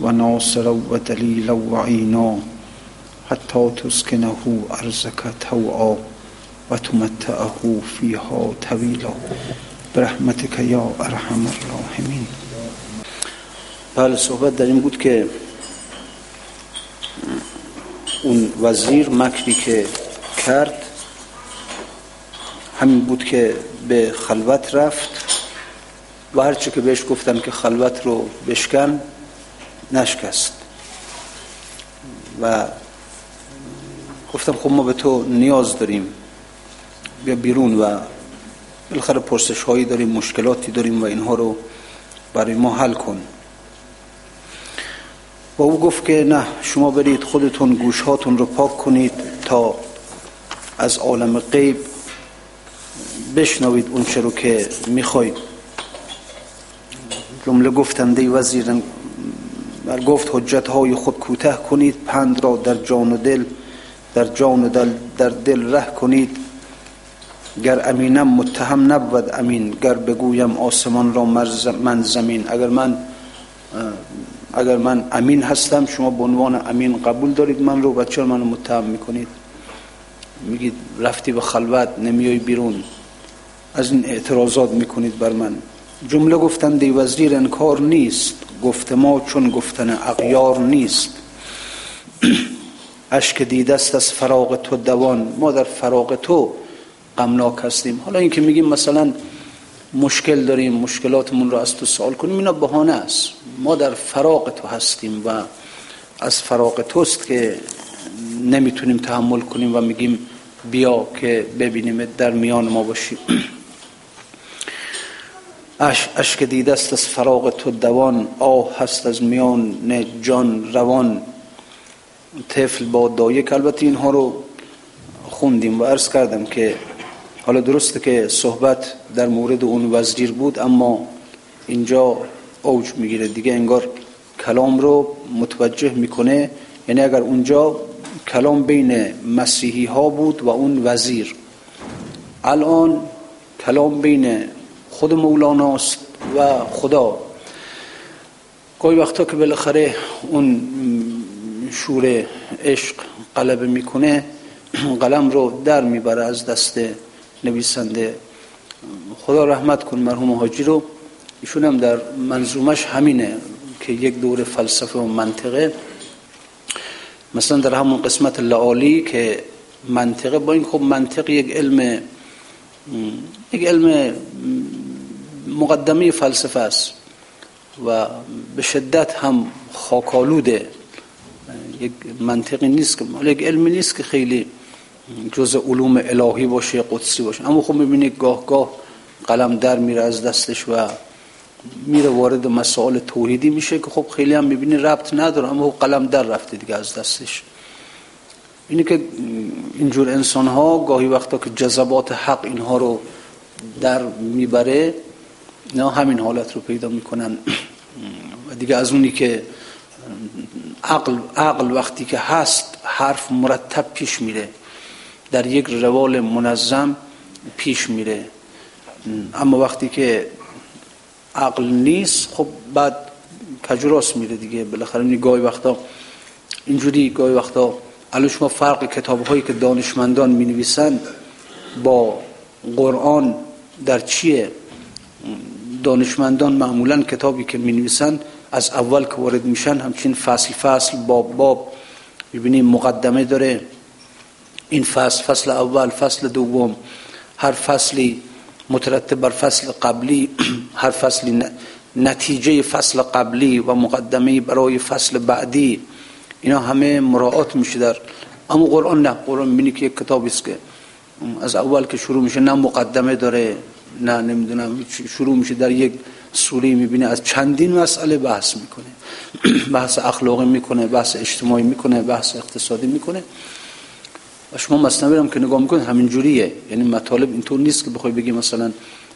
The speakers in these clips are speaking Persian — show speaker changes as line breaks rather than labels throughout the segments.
وناصرا ودليلا وعينا حتى تسكنه أرزك توعا وتمتعه فيها طويلا برحمتك یا ارحم الراحمین.
بله صحبت در این بود که اون وزیر مکری که کرد همین بود که به خلوت رفت و هرچی که بهش گفتن که خلوت رو بشکن نشکست و گفتم خب ما به تو نیاز داریم. بیا بیرون و بالاخره پرسش هایی داریم مشکلاتی داریم و اینها رو برای ما حل کن. و او گفت که نه شما برید خودتون گوش هاتون رو پاک کنید تا از عالم غیب بشنوید اون رو که می‌خواید. جمله گفتنده وزیر و گفت حجت های خود کوته کنید پند را در جان و دل در جان و دل در دل ره کنید. گر امینم متهم نبود امین گر بگویم آسمان را من زمین. اگر من اگر من امین هستم شما به عنوان امین قبول دارید من رو چرا منو متهم می‌کنید. میگید رفتی به خلوت نمیای بیرون. از این اعتراضات می‌کنید بر من. جمله گفتن دی وزیر انکار نیست. گفت ما چون گفتن اغیار نیست. اشک دیده است از فراغ تو دوان. ما در فراغ تو غمناک هستیم. حالا اینکه میگیم مثلا مشکل داریم مشکلاتمون رو از تو سوال کنیم اینا بهانه است. ما در فراغ تو هستیم و از فراغ توست که نمی‌تونیم تحمل کنیم و میگیم بیا که ببینیم در میان ما باشیم. اش اشک دیده است از فراغ تو دوان آه هست از میان جان روان. طفل با دایک البته اینها رو خوندیم و عرض کردم که حالا درسته که صحبت در مورد اون وزیر بود اما اینجا اوج می‌گیره. دیگه انگار کلام رو متوجه می‌کنه. یعنی اگر اونجا کلام بین مسیحی ها بود و اون وزیر. الان کلام بین خود مولاناست و خدا. گاهی وقتا که بالاخره اون شور عشق قلب می‌کنه قلم رو در می‌بره از دست نویسنده. خدا رحمت کن مرحوم حاجی رو. ایشون هم در منظومش همینه که یک دور فلسفه و منطقه. مثلا در همون قسمت لعالی که منطقه با این خب منطق یک علم یک علم مقدمه فلسفه است و به شدت هم خاکالوده یک منطقی نیست که یک علمی نیست که خیلی جز علوم الهی باشه قدسی باشه. اما خب می‌بینید گاه گاه قلم در میره از دستش و میره وارد مسائل توحیدی میشه که خب خیلی هم می‌بینی ربط نداره اما خب قلم در رفته دیگه از دستش. اینه که اینجور انسان ها گاهی وقتا که جذبات حق اینها رو در می‌بره نه همین حالت رو پیدا می‌کنن. و دیگه از اونی که عقل, عقل وقتی که هست حرف مرتب پیش میره. در یک روال منظم پیش میره. اما وقتی که عقل نیست خب بعد کجراس میره دیگه؟ بالاخره گاهی وقتا اینجوری گاهی وقتا الان شما فرق کتاب هایی که دانشمندان می نویسن با قرآن در چیه؟ دانشمندان معمولا کتابی که می نویسن از اول که وارد میشن همچین فصل فصل باب باب ببینیم مقدمه داره. این فصل فصل اول فصل دوم هر فصلی مترتب بر فصل قبلی هر فصلی نتیجه فصل قبلی و مقدمه برای فصل بعدی اینا همه مراعات میشه در اما قرآن نه. قرآن می‌بینی که یک کتابی است که از اول که شروع میشه نه مقدمه داره. نه نمی‌دونم شروع میشه در یک سوره می‌بینه از چندین مسئله بحث می‌کنه. بحث اخلاقی می‌کنه بحث اجتماعی می‌کنه بحث اقتصادی می‌کنه. و شما هم که نگاه می‌کنید همین جوریه. یعنی مطالب اینطور نیست که بخوای بگی مثلا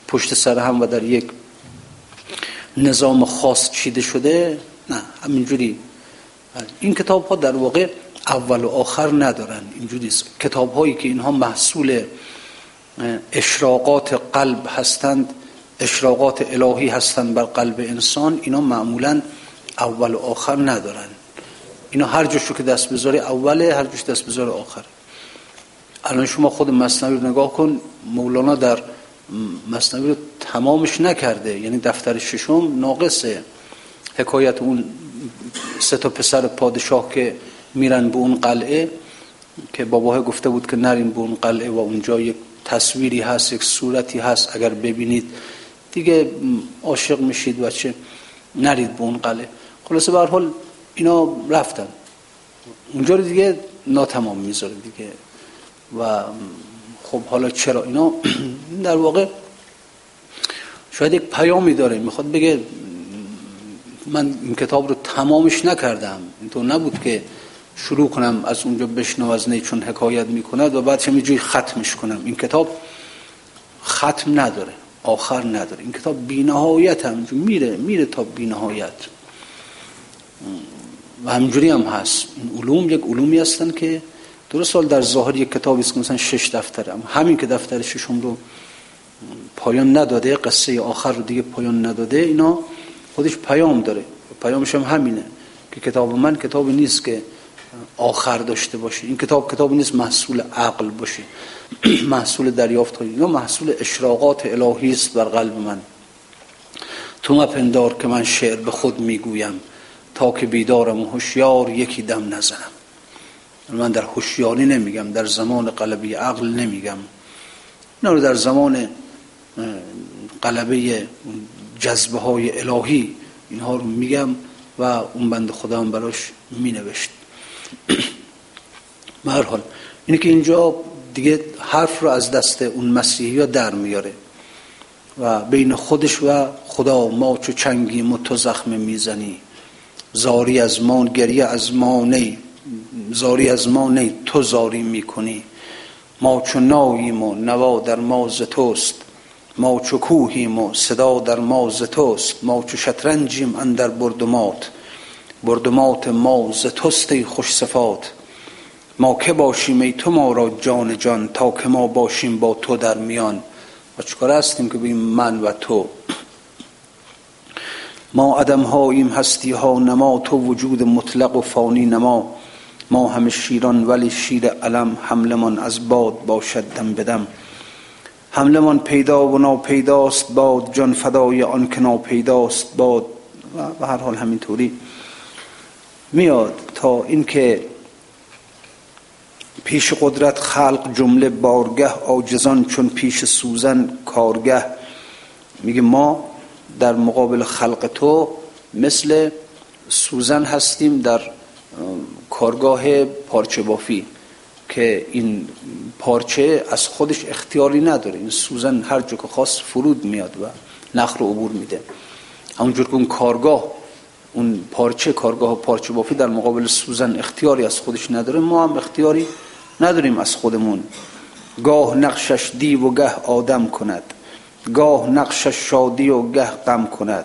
پشت سر هم و در یک نظام خاص چیده شده. نه همینجوری این کتاب ها در واقع اول و آخر ندارن. اینجوری کتاب هایی که اینها محصول اشراقات قلب هستند اشراقات الهی هستند بر قلب انسان اینا معمولا اول و آخر ندارن. اینا هر جوشو که دست بذاری اوله هر جوش دست بذاری آخر. الان شما خود مصنوی رو نگاه کن مولانا در مصنوی رو تمامش نکرده یعنی دفتر ششم ناقصه. حکایت اون سه تا پسر پادشاه که میرن به اون قلعه که باباه گفته بود که نرین به اون قلعه و اونجا یک تصویری هست یک صورتی هست اگر ببینید. دیگه عاشق میشید و چه نرید به اون قلعه. خلاصه به حال اینا رفتن. اونجا رو دیگه ناتمام می‌ذاره دیگه. و خب حالا چرا اینا؟ در واقع شاید یک پیامی داره. می‌خواد بگه من این کتاب رو تمامش نکردم. اینطور نبود که شروع کنم از اونجا بشنو از نی چون حکایت می‌کند و بعد یه جوی ختمش کنم. این کتاب ختم نداره آخر نداره. این کتاب بینهایت هم میره میره تا بینهایت. و همجوری هم هست. این علوم یک علومی هستن که درست سال در ظاهر یک کتابی است که مثلا شش دفتره هم. همین که دفتر ششم رو پایان نداده قصه آخر رو دیگه پایان نداده اینا خودش پیام داره. پیامش هم همینه که کتاب من کتابی نیست که آخر داشته باشه این کتاب کتاب نیست محصول عقل باشه محصول دریافت های اینا محصول اشراقات الهی است بر قلب من. تو مپندار که من شعر به خود می‌گویم. تا که بیدارم و هوشیار یکی دم نزنم. من در هوشیاری نمیگم. در زمان قلبی عقل نمیگم. اینا رو در زمان قلبه جذبه های الهی اینها رو میگم و اون بند خدا هم براش می نوشت حال اینه که اینجا دیگه حرف رو از دست اون مسیحی ها در میاره و بین خودش و خدا ما چو چنگیم و تو زخم می‌زنی. زاری از ما گریه از ما نی زاری از ما نی تو زاری می‌کنی. ما چو ناییم و نوا در ما ز توست. ما چو کوهیم و صدا در ما ز توست. ما چو شطرنجیم اندر بردمات بردمات ما ز توست خوش صفات. ما که باشیم ای تو ما را جان جان تا که ما باشیم با تو در میان. و چکار هستیم که بیم من و تو؟ ما عدم هاییم هستی ها نما تو وجود مطلق و فانی نما. ما همه شیران ولی شیر علم حملمان از باد باشد دم بدم حملمان پیدا و ناپیداست باد جان فدای آن که ناپیداست باد. و هر حال همینطوری. میاد تا اینکه پیش قدرت خلق جمله بارگه آجزان چون پیش سوزن کارگه. میگه ما در مقابل خلق تو مثل سوزن هستیم در کارگاه پارچه بافی که این پارچه از خودش اختیاری نداره. این سوزن هر جا که خواست فرود میاد و نخ رو عبور میده. همونجور که اون کارگاه اون پارچه کارگاه پارچه بافی در مقابل سوزن اختیاری از خودش نداره. ما هم اختیاری نداریم از خودمون. گاه نقشش دیو و گه آدم کند. گاه نقشش شادی و گه غم کند.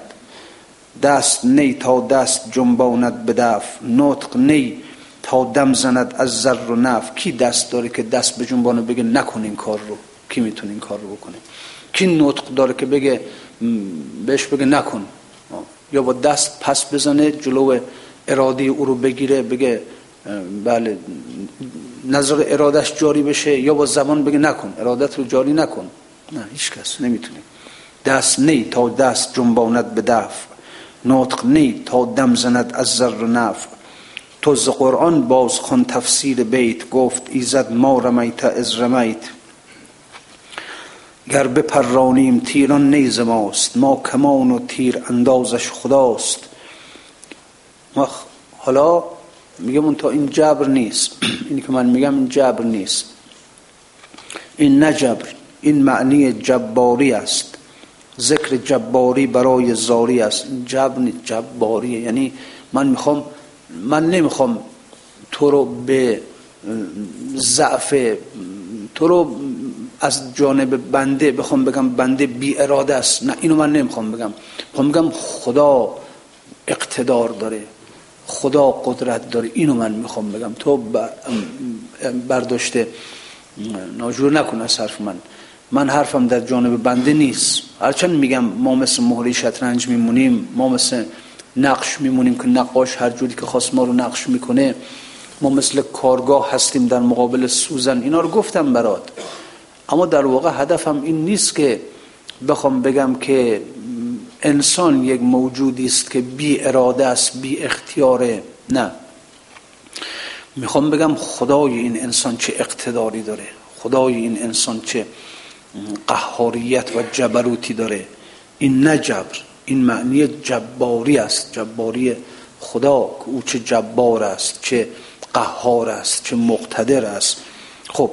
دست نی تا دست جنباند به دف. نطق نی تا دم زند از زر و نف. کی دست داره که دست به جنبانه بگه نکن این کار رو؟ کی می‌تونه این کار رو بکنه؟ کی نطق داره که بگه بهش بگه نکن؟ یا با دست پس بزنه جلو اراده او رو بگیره بگه بله نظر ارادش جاری بشه یا با زبان بگه نکن ارادت رو جاری نکن. نه هیچ کس نمی‌تونه. دست نی تا دست جنباند به دف. نطق نی تا دم زند از و نف. تو ز قرآن باز خون تفسیر بیت گفت ایزد ما رمیت از رمیت. گر بپرانیم تیران نیز ماست. ما کمان و تیر اندازش خداست. حالا میگم تا این جبر نیست. این که من میگم این جبر نیست. این نجبر این معنی جباری است. ذکر جباری برای زاری است. این جبر جباریه یعنی من می‌خوام من نمی‌خوام تو رو به ضعف تو رو از جانب بنده بخوام بگم بنده بی اراده است. نه اینو من نمی‌خوام بگم. می‌خوام بگم خدا اقتدار داره خدا قدرت داره. اینو من می‌خوام بگم. تو برداشته ناجور نکن از حرف من. من حرفم در جانب بنده نیست. هرچند میگم ما مثل مهری شطرنج میمونیم ما مثل نقش میمونیم که نقاش هر جوری که خواست ما رو نقش می‌کنه ما مثل کارگاه هستیم در مقابل سوزن. اینا رو گفتم برات. اما در واقع هدفم این نیست که بخوام بگم که انسان یک موجودی است که بی اراده است بی اختیاره. نه. می‌خوام بگم خدای این انسان چه اقتداری داره خدای این انسان چه قهاریت و جبروتی داره. این نه جبر این معنی جباری است. جباری خدا که او چه جبار است چه قهار است چه مقتدر است. خب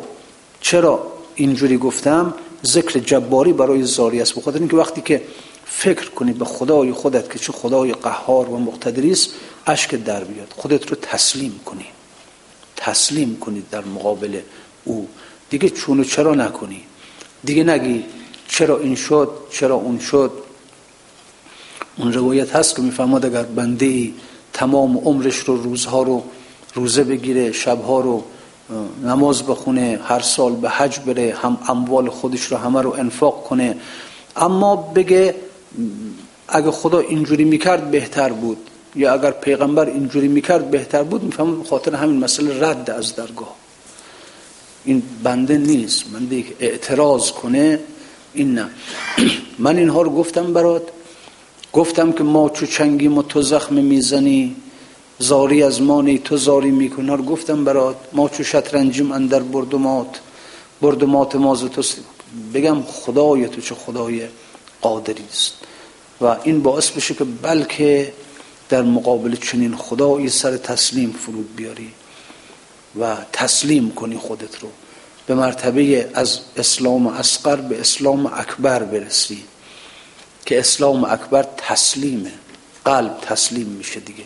چرا اینجوری گفتم ذکر جباری برای زاری است. بخاطر اینکه وقتی که فکر کنی به خدای خودت که چه خدای قهار و مقتدری است اشک در بیاد. خودت رو تسلیم کنی. تسلیم کنید در مقابل او. دیگه چون و چرا نکنی؟ دیگه نگی چرا این شد چرا اون شد. اون روایت هست که میفهماد اگر بنده ای تمام عمرش رو روزها رو روزه بگیره شبها رو نماز بخونه هر سال به حج بره هم اموال خودش رو همه رو انفاق کنه. اما بگه اگه خدا اینجوری می‌کرد بهتر بود. یا اگر پیغمبر اینجوری می‌کرد بهتر بود می‌فهمم خاطر همین مسئله رد از درگاه. این بنده نیست. بنده که اعتراض کنه این نه. من اینها رو گفتم برات. گفتم که ما چو چنگیم و تو زخم می‌زنی زاری از ما نی تو زاری می‌کنه رو گفتم برات ما چو شطرنجیم اندر بردمات بردمات ماز تو بگم خدای تو چه خدای قادری است. و این باعث بشه که بلکه در مقابل چنین خدایی سر تسلیم فرود بیاری و تسلیم کنی خودت رو. به مرتبه از اسلام اصغر به اسلام اکبر برسی. که اسلام اکبر تسلیمه قلب تسلیم میشه دیگه.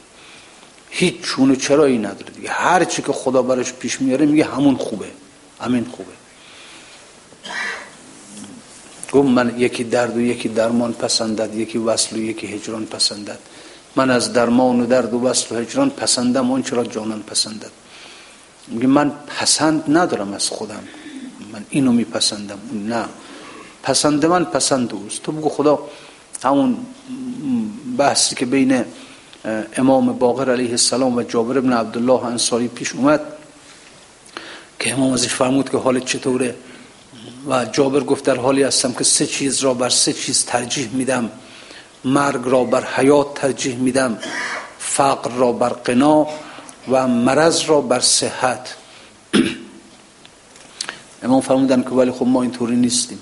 هیچ چون و چرایی نداره دیگه. هر چی که خدا براش پیش میاره میگه همون خوبه. همین خوبه. گفت من یکی درد و یکی درمان پسندد یکی وصل و یکی هجران پسندد. من از درمان و درد و وصل و هجران پسندم اون چرا جانان پسندد؟ میگه من پسند ندارم از خودم. من اینو میپسندم. نه. پسند من پسند اوست. تو بگو خدا همون بحثی که بین امام باقر علیه السلام و جابر ابن عبدالله انصاری پیش اومد که امام ازش فرمود که حالت چطوره؟ و جابر گفت در حالی هستم که سه چیز را بر سه چیز ترجیح میدم. مرگ را بر حیات ترجیح میدم فقر را بر قنا و مرض را بر صحت. امام فرمودن که ولی خب ما اینطوری نیستیم.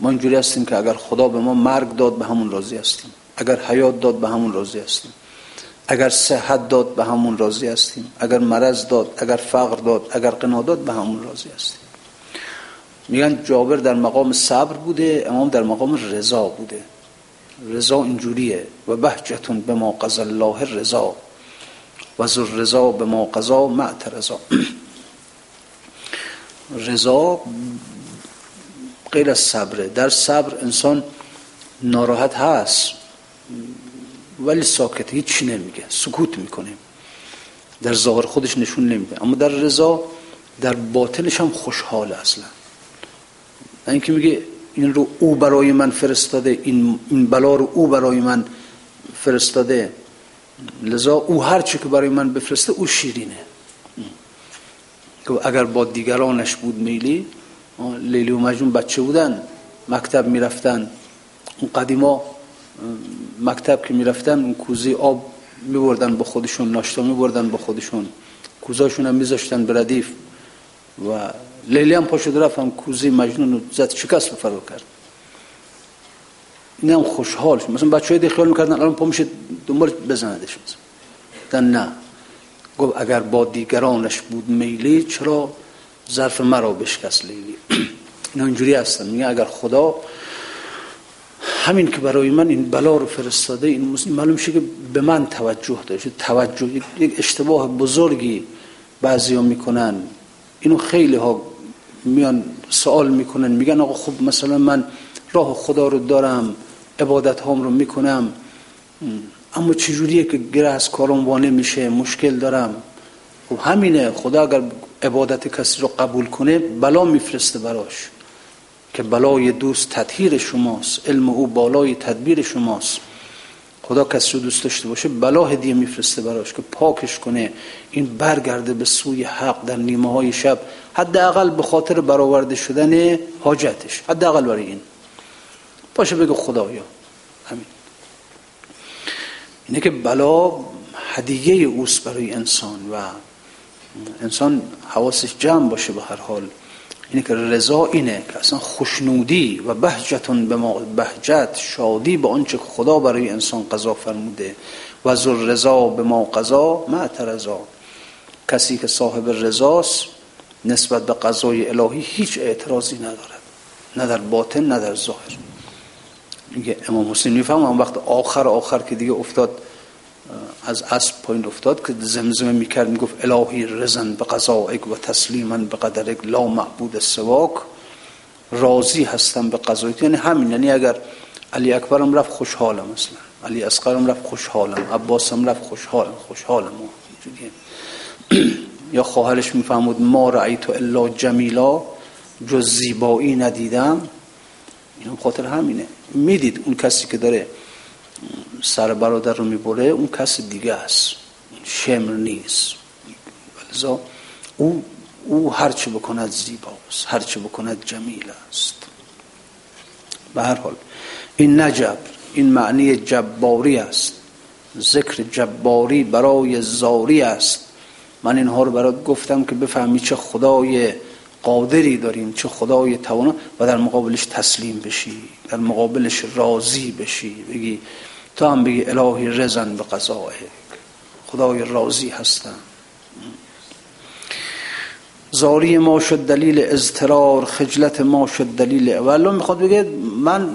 ما اینجوری هستیم که اگر خدا به ما مرگ داد به همون راضی هستیم. اگر حیات داد به همون راضی هستیم. اگر صحت داد به همون راضی هستیم. اگر مرض داد اگر فقر داد اگر قنا داد به همون راضی هستیم. میگن جابر در مقام صبر بوده امام در مقام رضا بوده. رضا اینجوریه. و بهجتون به ما قضا الله رضا و زر رضا به ما قضا معت رضا. رضا غیر از صبره. در صبر انسان ناراحت هست. ولی ساکت هیچ نمیگه. سکوت می‌کنه. در ظاهر خودش نشون نمیده. اما در رضا در باطنش هم خوشحال اصلا. اینکه میگه این رو او برای من فرستاده این, این بلا رو او برای من فرستاده. لذا او هر چی که برای من بفرسته او شیرینه. که اگر با دیگرانش بود میلی لیلی و مجنون بچه بودن مکتب می‌رفتن. اون قدیما مکتب که می‌رفتن اون کوزی آب میبردن با خودشون ناشتا میبردن با خودشون. کوزاشون هم میذاشتن به ردیف و لیلی هم پاشد رفت هم کوزی مجنون رو زد شکست فرار کرد. این هم خوشحال شد. مثلا بچه های خیال می‌کردن الان پا میشه دنبال بزندش مثلا نه. گفت اگر با دیگرانش بود میلی چرا ظرف مرا بشکست لیلی؟ اینا اینجوری هستن. میگه اگر خدا همین که برای من این بلا رو فرستاده این معلوم که به من توجه داشته توجه یک اشتباه بزرگی بعضی ها می‌کنن. اینو خیلی ها میان سوال می‌کنن میگن آقا خب مثلا من راه خدا رو دارم عبادت هام رو می‌کنم اما چجوریه که گره از کارم وانه میشه مشکل دارم؟ خب همینه. خدا اگر عبادت کسی رو قبول کنه بلا میفرسته براش. که بلای دوست تطهیر شماست علم او بالای تدبیر شماست. خدا کسی دوست داشته باشه بلا هدیه میفرسته براش که پاکش کنه. این برگرده به سوی حق در نیمه های شب. حداقل به خاطر برآورده شدن حاجتش. حداقل برای این. باشه بگه خدایا. همین. اینه که بلا هدیه اوست برای انسان و انسان حواسش جمع باشه به هر حال. اینه که رضا اینه که اصلا خوشنودی و بهجتون به ما بهجت شادی به آنچه خدا برای انسان قضا فرموده و زر رضا به ما قضا. ما رضا. کسی که صاحب رضاست نسبت به قضای الهی هیچ اعتراضی ندارد. نه در باطن نه در ظاهر. میگه امام حسین میفهم وقت آخر آخر که دیگه افتاد از اسب پایین افتاد که زمزمه می‌کرد می‌گفت الهی رزن به قضایک و تسلیما به قدرک لا معبود سواک راضی هستم به قضایت. یعنی همین یعنی اگر علی اکبرم رفت خوشحالم مثلا علی اصغرم رفت خوشحالم. عباسم رفت خوشحالم. خوشحالم یا خواهرش میفهمود ما رأیت الا جمیلا جز زیبایی ندیدم. این خاطر همینه. می‌دید اون کسی که داره سر برادر رو می‌بره اون کس دیگه است. شمر نیست. ولذا او او هرچه بکند زیباست هرچه بکند جمیل است. به هر حال این نجب این معنی جباری است. ذکر جباری برای زاری است. من اینها رو برات گفتم که بفهمی چه خدای قادری داریم چه خدای توانا و در مقابلش تسلیم بشی در مقابلش راضی بشی. بگی تا هم بگی الهی رزن به قضایه خدای راضی هستم. زاری ما شد دلیل اضطرار خجلت ما شد دلیل ولی می‌خواد بگه من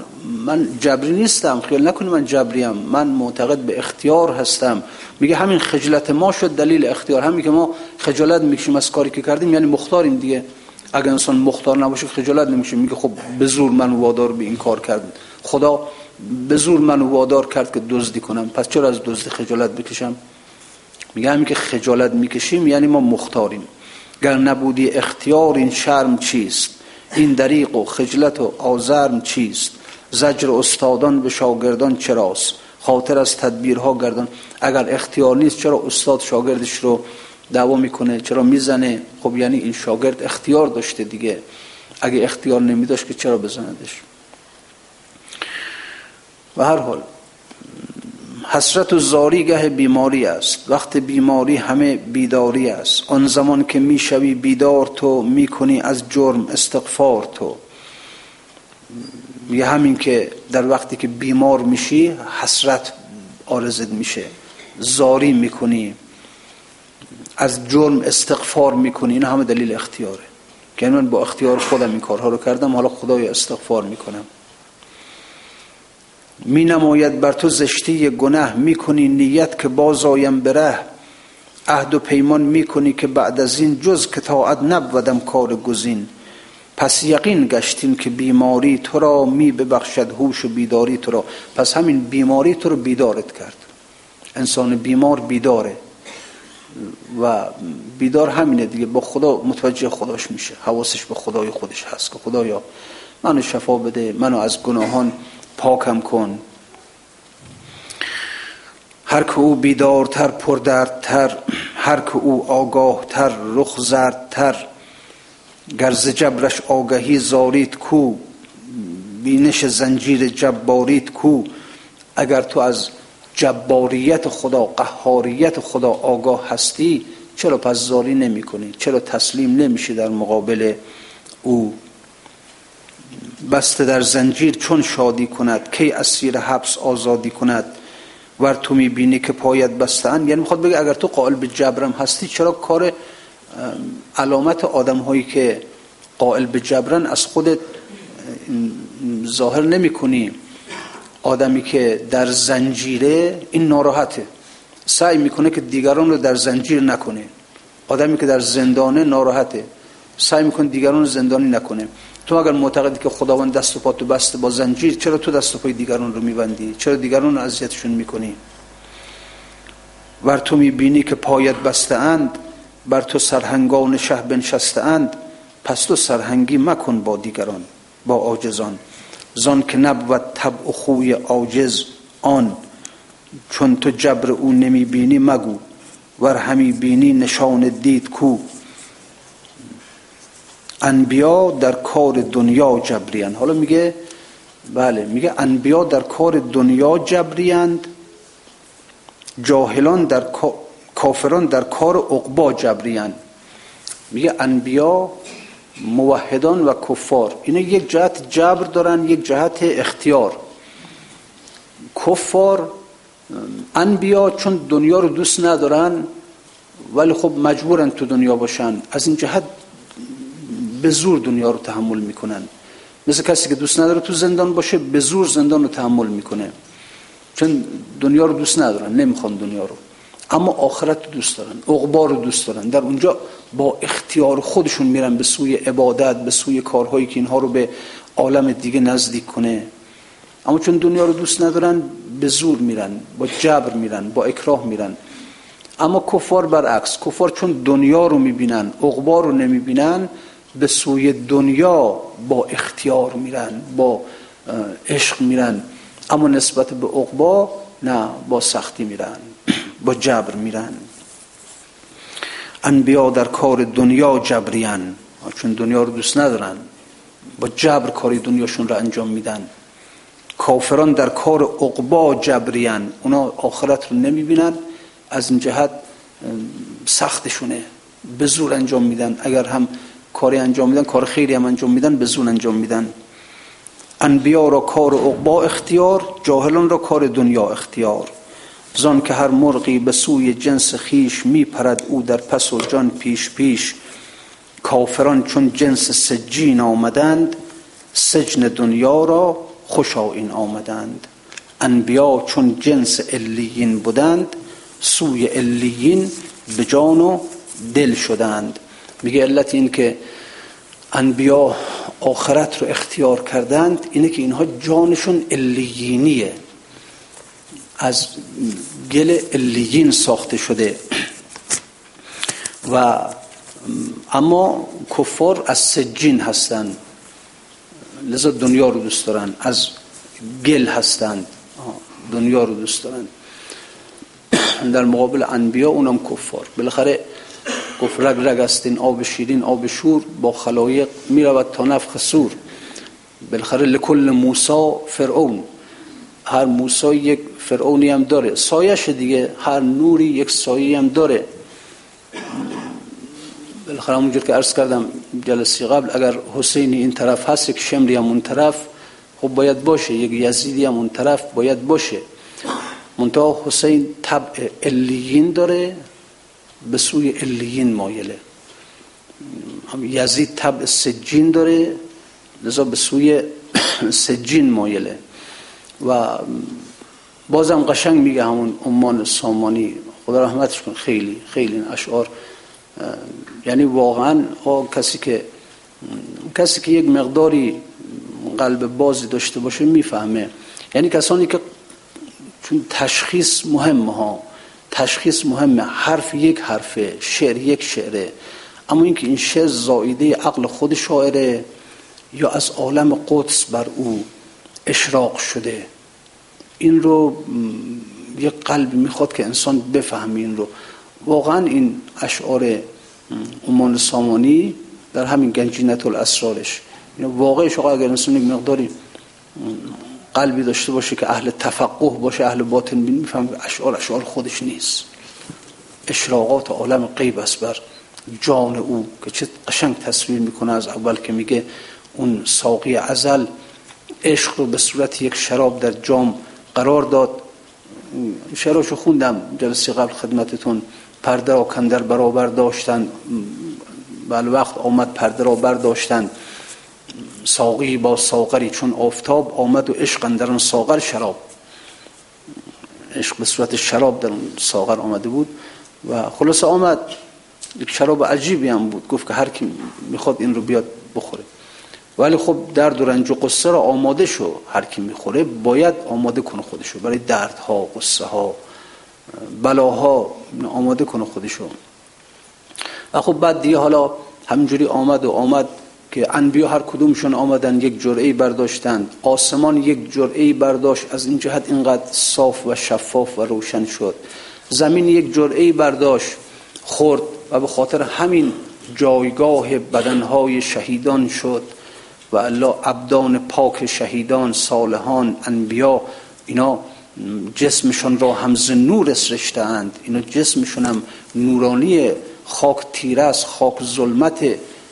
من جبری نیستم خیال نکنی من جبریم من معتقد به اختیار هستم. میگه همین خجلت ما شد دلیل اختیار. همین که ما خجالت می‌کشیم از کاری که کردیم یعنی مختاریم دیگه. اگر انسان مختار نباشه خجالت نمیشه. میگه خب به زور من وادار به این کار کرد خدا به زور منو وادار کرد که دزدی کنم. پس چرا از دزدی خجالت بکشم؟ میگه همین که خجالت می‌کشیم یعنی ما مختاریم. گر نبودی اختیار این شرم چیست؟ این دریق و خجلت و آزرم چیست؟ زجر استادان به شاگردان چراست؟ خاطر از تدبیرها گردان. اگر اختیار نیست چرا استاد شاگردش رو دعوا می‌کنه؟ چرا می‌زنه؟ خب یعنی این شاگرد اختیار داشته دیگه. اگه اختیار نمیداشت که چرا بزندش؟ و هر حال حسرت و زاری گه بیماری است. وقت بیماری همه بیداری است. آن زمان که می‌شوی بیدار تو می‌کنی از جرم استغفار تو. یه همین که در وقتی که بیمار میشی حسرت آرزت میشه. زاری می‌کنی. از جرم استغفار می‌کنی. این همه دلیل اختیاره. که من با اختیار خودم این کارها رو کردم. حالا خدای استغفار می‌کنم. می نماید بر تو زشتی گناه می کنی نیت که باز آیم بره عهد و پیمان می کنی که بعد از این جز که طاعت نبودم کار گزین. پس یقین گشتیم که بیماری تو را می ببخشد هوش و بیداری تو را. پس همین بیماری تو رو بیدارت کرد. انسان بیمار بیداره. و بیدار همینه دیگه. با خدا متوجه خداش میشه. حواسش به خدای خودش هست که خدایا منو شفا بده منو از گناهان پاکم کن. هر که او بیدارتر پردردتر هر که او آگاهتر رخ زردتر گرز جبرش آگهی زارید کو بینش زنجیر جبارید کو اگر تو از جباریت خدا قهاریت خدا آگاه هستی چرا پس زاری نمی کنی؟ چرا تسلیم نمیشی در مقابل او؟ بسته در زنجیر چون شادی کند کی اسیر حبس آزادی کند. ور تو می‌بینی که پایت بستن یعنی می‌خواد بگه اگر تو قائل به جبرم هستی چرا کار علامت آدم هایی که قائل به جبرن از خودت ظاهر نمی کنی آدمی که در زنجیره این ناراحته. سعی می‌کنه که دیگران رو در زنجیر نکنه. آدمی که در زندانه ناراحته. سعی می‌کنه دیگران رو زندانی نکنه. تو اگر معتقدی که خداوند دست و پاتو بسته با زنجیر چرا تو دست و پای دیگران رو میبندی؟ چرا دیگران رو اذیتشون می‌کنی؟ ور تو می‌بینی که پایت بسته اند بر تو سرهنگان شه بنشسته اند پس تو سرهنگی مکن با دیگران با عاجزان. زان که نبود طبع و خوی عاجز آن چون تو جبر او نمی‌بینی مگو ور همی بینی نشان دید کو. انبیا در کار دنیا جبریان. حالا میگه بله میگه انبیا در کار دنیا جبریند جاهلان در کافران در کار عقبا جبریان. میگه انبیا موحدان و کفار. اینا یک جهت جبر دارن یک جهت اختیار. کفار انبیا چون دنیا رو دوست ندارن ولی خب مجبورن تو دنیا باشن. از این جهت به زور دنیا رو تحمل می‌کنن. مثل کسی که دوست نداره تو زندان باشه به زور زندان رو تحمل می‌کنه. چون دنیا رو دوست ندارن نمی‌خوان دنیا رو. اما آخرت رو دوست دارن عقبا رو دوست دارن. در اونجا با اختیار خودشون میرن به سوی عبادت به سوی کارهایی که اینها رو به عالم دیگه نزدیک کنه. اما چون دنیا رو دوست ندارن به زور میرن با جبر میرن با اکراه میرن. اما کفار برعکس کفار چون دنیا رو می‌بینن عقبا رو نمی‌بینن به سوی دنیا با اختیار میرن با عشق میرن اما نسبت به عقبا نه با سختی میرن با جبر میرن. انبیا در کار دنیا جبریان چون دنیا رو دوست ندارن با جبر کاری دنیاشون رو انجام میدن. کافران در کار عقبا جبریان اونا آخرت رو نمی‌بینن از این جهت سختشونه به زور انجام میدن. اگر هم کاری انجام میدن کار خیلی هم انجام میدن به زور انجام میدن. انبیا را کار عقبا اختیار جاهلان را کار دنیا اختیار. زان که هر مرغی به سوی جنس خیش می پرد او در پس و جان پیش پیش. کافران چون جنس سجین آمدند سجن دنیا را خوش این آمدند. انبیا چون جنس الیین بودند سوی الیین به جان و دل شدند. میگه علت این که انبیا آخرت رو اختیار کردند اینه که اینها جانشون الیینیه از گل الیین ساخته شده. و اما کفار از سجین هستند لذا دنیا رو دوست دارن. از گل هستند دنیا رو دوست دارن. در مقابل انبیا اونم کفار. بالاخره گفت رگ رگ است این آب شیرین آب شور با خلایق می رود تا نفخ سور. بالاخره لکل موسا فرعون. هر موسی یک فرعونی هم داره. سایش دیگه هر نوری یک سایه هم داره. بالاخره همونجور که عرض کردم جلسی قبل اگر حسینی این طرف هست یک شمری هم اون طرف خب باید باشه. یک یزیدی هم اون طرف باید باشه. منتها حسین طبع الیین داره. به سوی الیین مایله. یزید طبع سجین داره لذا به سوی سجین مایله. و بازم قشنگ میگه همون امان سامانی. خدا رحمتش کن خیلی خیلی این اشعار. یعنی واقعا کسی که کسی که یک مقداری قلب بازی داشته باشه می‌فهمه. یعنی کسانی که چون تشخیص مهمه ها. تشخیص مهمه. حرف یک حرفه شعر یک شعره. اما اینکه این شعر زایده عقل خود شاعره یا از عالم قدس بر او اشراق شده این رو یک قلبی می‌خواد که انسان بفهمه این رو. واقعا این اشعار امان سامانی در همین گنجینت الاسرارش واقعش اگر انسان یک مقداری قلبی داشته باشه که اهل تفقه باشه اهل باطن. بین میفهم اشعار اشعار خودش نیست. اشراقات عالم غیب است بر جان او که چه قشنگ تصویر می‌کنه. از اول که میگه اون ساقی ازل عشق رو به صورت یک شراب در جام قرار داد. شعراشو خوندم. جلسه قبل خدمتتون پرده را کندر برابر داشتن. بل وقت آمد پرده را برداشتن. ساقی با ساقری چون آفتاب آمد و عشق در اون ساقر شراب. عشق به صورت شراب در اون ساقر آمده بود و خلاص آمد. یک شراب عجیبی هم بود. گفت که هر کی می‌خواد این رو بیاد بخوره. ولی خب درد و رنج و قصه را آماده شو. هر کی می‌خوره باید آماده کنه خودشو. برای دردها قصه ها بلاها آماده کنه خودشو. و خب بعد دیگه حالا همینجوری آمد و آمد. که انبیا هر کدومشون آمدن یک جرعه برداشتند آسمان یک جرعه برداشت. از این جهت اینقدر صاف و شفاف و روشن شد. زمین یک جرعه برداشت خورد و به خاطر همین جایگاه بدنهای شهیدان شد. و الله ابدان پاک شهیدان صالحان انبیا اینا جسمشان را همز نور اسرشته اند اینا جسمشون هم نورانی خاک تیره است خاک ظلمت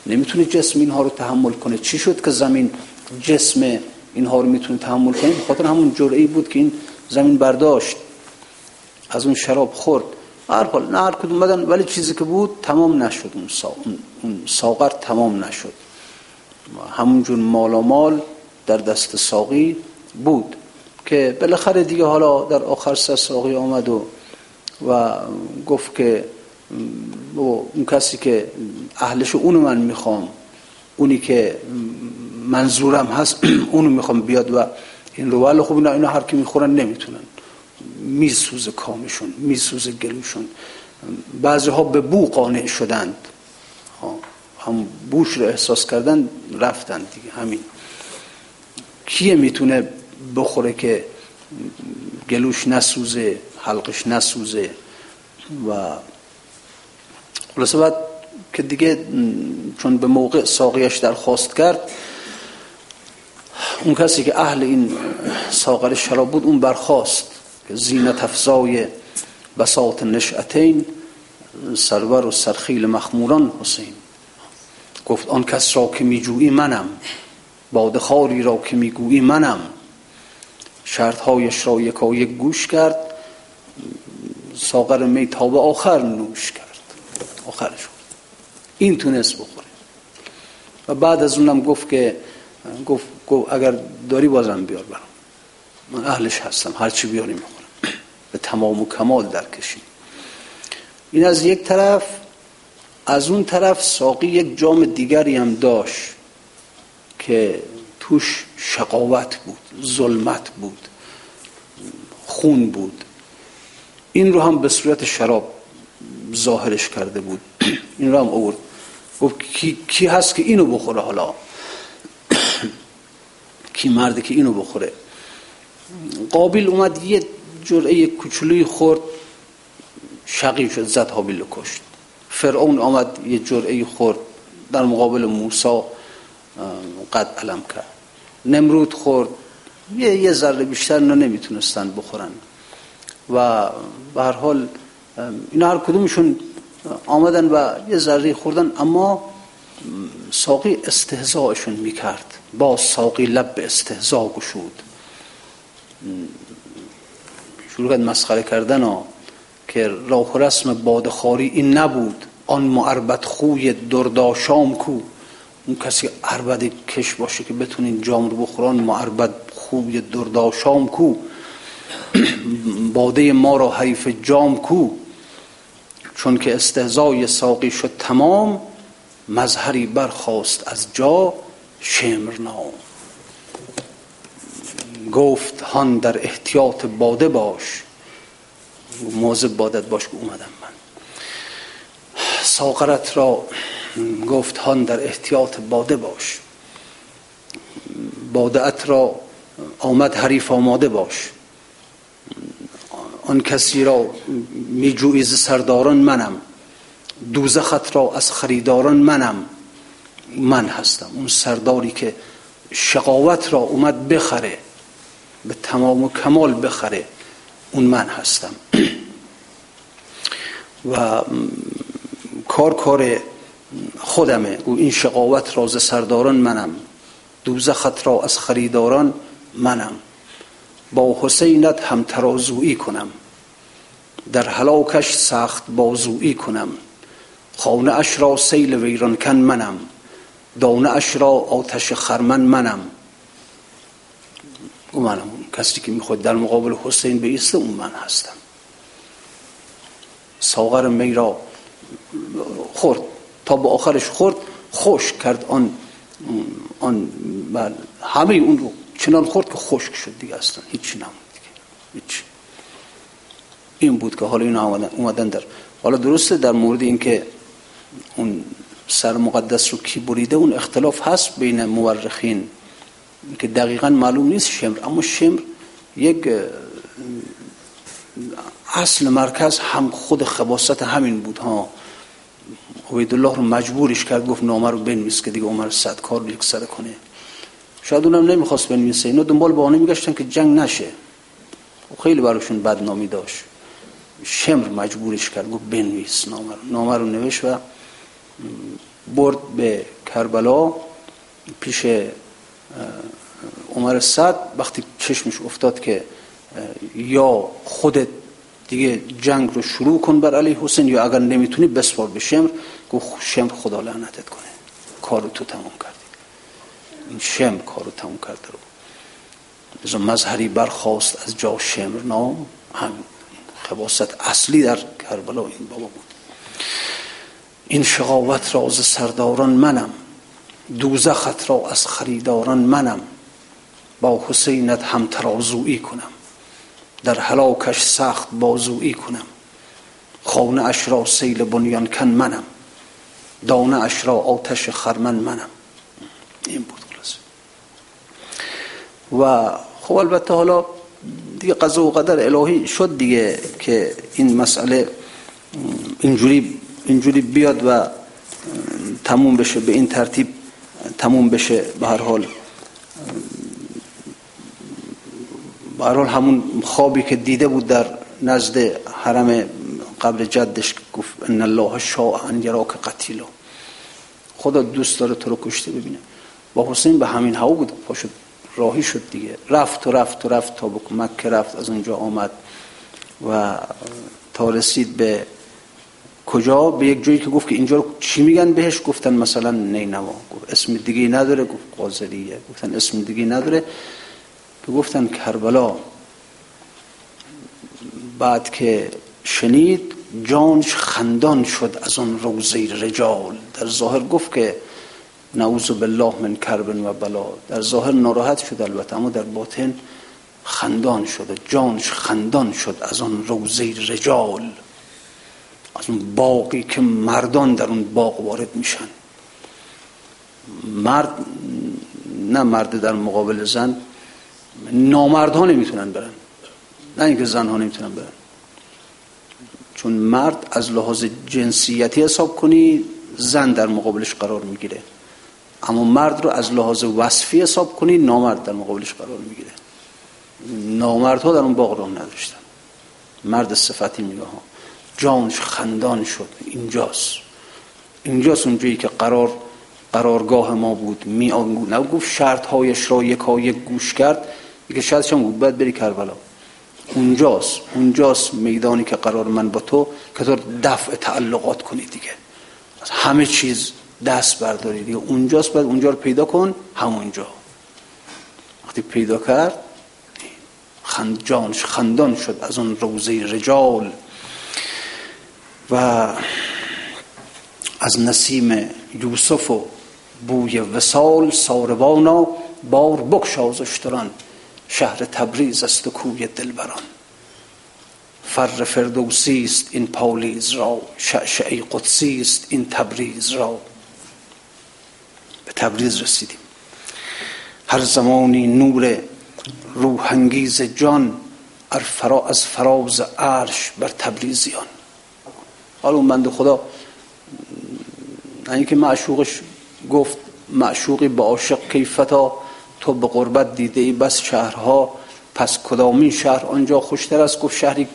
نمی‌تونه جسم اینها رو تحمل کنه چی شد که زمین جسم اینها رو می‌تونه تحمل کنه خاطر همون جرعی بود که این زمین برداشت. از اون شراب خورد. هر حال نه هر کدوم بدن ولی چیزی که بود تمام نشد. اون, سا... اون ساغر تمام نشد. همونجور مال و مال در دست ساقی بود که بالاخره دیگه حالا در آخر سر ساقی آمد و و گفت که اون کسی که اهلش اونو من می‌خوام اونی که منظورم هست اونو می‌خوام بیاد و این رو. ولی خب اینا, اینا هر کی می‌خورن نمی‌تونن. میسوز کامشون میسوز گلوشون. بعضی ها به بو قانع شدند. هم بوش رو احساس کردن رفتن دیگه. همین. کیه می‌تونه بخوره که گلوش نسوزه حلقش نسوزه و خلاصه بعد که دیگه چون به موقع ساقیش درخواست کرد اون کسی که اهل این ساقر شراب بود اون برخواست که زینت افزای بساط نشعتین سرور و سرخیل مخموران حسین. گفت آن کس را که میجویی منم بادخاری را که می‌گویی منم. شرطهایش را یکا یک گوش کرد ساقر می آخر نوش کرد. آخرش این تونست بخوره. و بعد از اونم گفت که گفت, گفت اگر داری بازم بیار برام. من اهلش هستم هرچی بیاری می‌خورم. به تمام و کمال در کشید. این از یک طرف از اون طرف ساقی یک جام دیگری هم داشت که توش شقاوت بود ظلمت بود خون بود. این رو هم به صورت شراب ظاهرش کرده بود. این رو هم آورد. گفت کی, کی هست که اینو بخوره حالا؟ کی مرده که اینو بخوره؟ قابل اومد یه جرعه کوچولوی خورد شقی شد زد حابیل کشت. فرعون آمد یه جرعه خورد. در مقابل موسی قد علم کرد. نمرود خورد. یه یه ذره بیشتر نه نمی‌تونستن بخورن. و به هر حال اینا هر کدومشون آمدن و یه ذره خوردن اما ساقی استهزاءشون می‌کرد. با ساقی لب به استهزا گشود. شروع کرد مسخره کردن ها که راه رسم بادخاری این نبود. آن معربت خوی درداشام کو. اون کسی عربد کش باشه که بتونین جام رو بخوران معربت خوی درداشام کو. باده ما را حیف جام کو. چون که استهزای ساقی شد تمام مظهری برخواست از جا شمرنام. گفت هان در احتیاط باده باش. موضب بادت باش که اومدم من. ساقرت را گفت هان در احتیاط باده باش. ات را آمد حریف آماده باش. آن کسی را می ز سرداران منم. دوزخت را از خریداران منم. من هستم. اون سرداری که شقاوت را اومد بخره به تمام و کمال بخره اون من هستم. و کار کار خودمه او این شقاوت راز سرداران منم. دوزخت را از خریداران منم. با حسینت هم ترازویی کنم. در حلاکش سخت بازویی کنم. خانه اش را سیل ویران کن منم. دانه اش را آتش خرمن منم. او منم کسی که می‌خواد در مقابل حسین بیسته اون من هستم. ساغر می خورد. تا به آخرش خورد خوش کرد آن آن بله همه اون رو چنان خورد که خشک شد دیگه اصلا. هیچی نموند دیگه. هیچ این بود که حالا این اومدن در حالا درسته در مورد اینکه اون سر مقدس رو کی بریده اون اختلاف هست بین مورخین که دقیقا معلوم نیست شمر. اما شمر یک اصل مرکز هم خود خباست همین بود ها. الله رو مجبورش کرد گفت نامه رو بنویس که دیگه عمر صد کار یک سر کنه. شاید اونم نمی‌خواست بنویسه. اینا دنبال بهانه میگشتن که جنگ نشه. و خیلی براشون بدنامی داشت. شمر مجبورش کرد گفت بنویس نامه رو. نامه رو نوشت و برد به کربلا پیش عمر صد وقتی چشمش افتاد که یا خودت دیگه جنگ رو شروع کن بر علی حسین یا اگر نمی‌تونی بسپار به شمر گفت شمر خدا لعنتت کنه. کارو تو تمام کردی. این شمر کارو تمام کرده رو. مظهری برخواست از جا شمر نام. هم خباست اصلی در کربلا این بابا بود. این شقاوت راز سرداران منم دوزخت را از خریداران منم با حسینت هم ترازویی کنم در حلاکش سخت بازویی کنم. خانه اش را سیل بنیان کن منم دانه اش را آتش خرمن منم. این بود خلاص و خب البته حالا دیگه قضا و قدر الهی شد دیگه که این مسئله اینجوری اینجوری بیاد و تموم بشه به این ترتیب تموم بشه به هر حال. به هر حال همون خوابی که دیده بود در نزد حرم قبل جدش گفت ان الله شاء ان یراک قتیلا. خدا دوست داره تو رو کشته ببینه. با حسین به همین هوا بود پاشد راهی شد دیگه. رفت و رفت و رفت تا به مکه رفت از اونجا آمد و تا رسید به کجا؟ به یک جایی که گفت که اینجا چی میگن بهش؟ گفتن مثلا نینوا. گفت اسم دیگه نداره گفت قاضریه گفتن اسم دیگه نداره. که گفتن کربلا. بعد که شنید جانش خندان شد از اون روزه رجال. در ظاهر گفت که نعوذ بالله من کربن و بلا. در ظاهر ناراحت شد البته اما در باطن خندان شد جانش خندان شد از اون روزه رجال از اون باقی که مردان در اون باغ وارد میشن. مرد نه مرد در مقابل زن نامرد ها نمی‌تونن برن. نه اینکه زن ها نمی‌تونن برن. چون مرد از لحاظ جنسیتی حساب کنی زن در مقابلش قرار می‌گیره. اما مرد رو از لحاظ وصفی حساب کنی نامرد در مقابلش قرار می‌گیره. نامردها در اون باغ رو نداشتن. مرد صفتی میگه ها جانش خندان شد. اینجاست. اینجاست اونجایی که قرار قرارگاه ما بود. می نه گفت شرط هایش را یک گوش کرد. دیگه شاید هم بود. باید بری کربلا. اونجاست. اونجاست میدانی که قرار من با تو که تو دفع تعلقات کنی دیگه. از همه چیز دست برداری دیگه اونجاست باید اونجا رو پیدا کن همونجا. وقتی پیدا کرد خند جانش خندان شد از اون روزه رجال. و از نسیم یوسف و بوی وسال ساروانا بار بکشاز اشتران. شهر تبریز است و کوی دلبران. فر فردوسی است این پالیز را شعشعی قدسی است این تبریز را. تبریز رسیدیم. هر زمانی نور روحانگیز جان از فراز عرش بر تبریزیان حالا اون بند خدا اینکه معشوقش گفت معشوقی با عاشق کیفتا تو به قربت دیده ای بس شهرها پس کدامین شهر آنجا خوشتر است؟ گفت شهری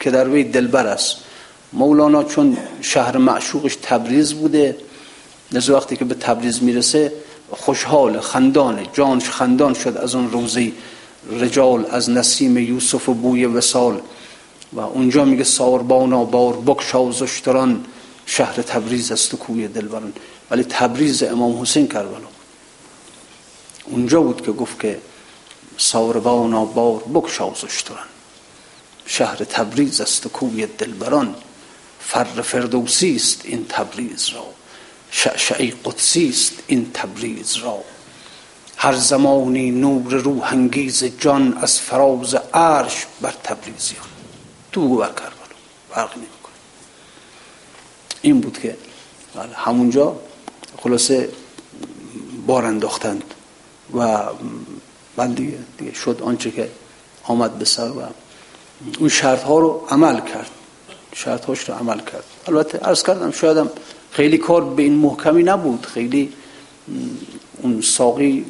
که در وی دلبر است. مولانا چون شهر معشوقش تبریز بوده نزد وقتی که به تبریز می‌رسه خوشحال خندان جانش خندان شد از اون روزی رجال از نسیم یوسف و بوی وسال و اونجا میگه ساربانا بار بکشا زشتران شهر تبریز است و کوی دلبران. ولی تبریز امام حسین کربلا. اونجا بود که گفت که ساربانا بار بکشا زشتران. شهر تبریز است و کوی دلبران. فر فردوسی است این تبریز را. شعشعی قدسی است این تبریز را. هر زمانی نور روح انگیز جان از فراز عرش بر تبریزیان تو بر کربلا فرق نمی‌کنه این بود که بله، همونجا خلاصه بار انداختند و بعد دیگه, دیگه شد آنچه که آمد به سر و اون شرط ها رو عمل کرد. شرط هاش رو عمل کرد. البته عرض کردم شایدم خیلی کار به این محکمی نبود. خیلی اون ساقی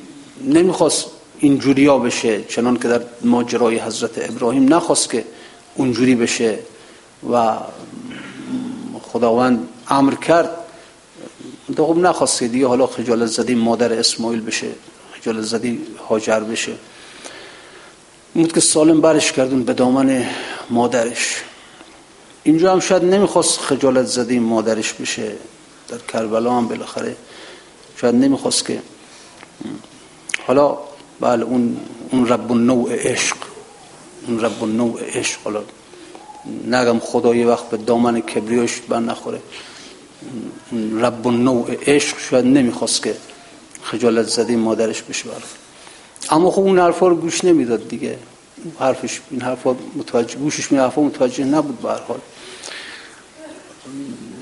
نمی‌خواست اینجوری ها بشه چنان که در ماجرای حضرت ابراهیم نخواست که اونجوری بشه و خداوند امر کرد. خب نخواست دیگه حالا خجالت زدی مادر اسماعیل بشه خجالت زدی هاجر بشه. بود که سالم برش کردون به دامن مادرش. اینجا هم شاید نمی‌خواست خجالت زدی مادرش بشه. در کربلا هم بالاخره شاید نمی‌خواست که حالا بله اون اون رب نوع عشق. اون رب نوع عشق. حالا نگم خدا یه وقت به دامن کبریوش بر نخوره. رب نوع عشق شاید نمی‌خواست که خجالت زدی مادرش بشه بله اما خب اون حرفا رو گوش نمی‌داد دیگه. حرفش این حرفا متوجه گوشش این حرفا متوجه نبود به هر حال.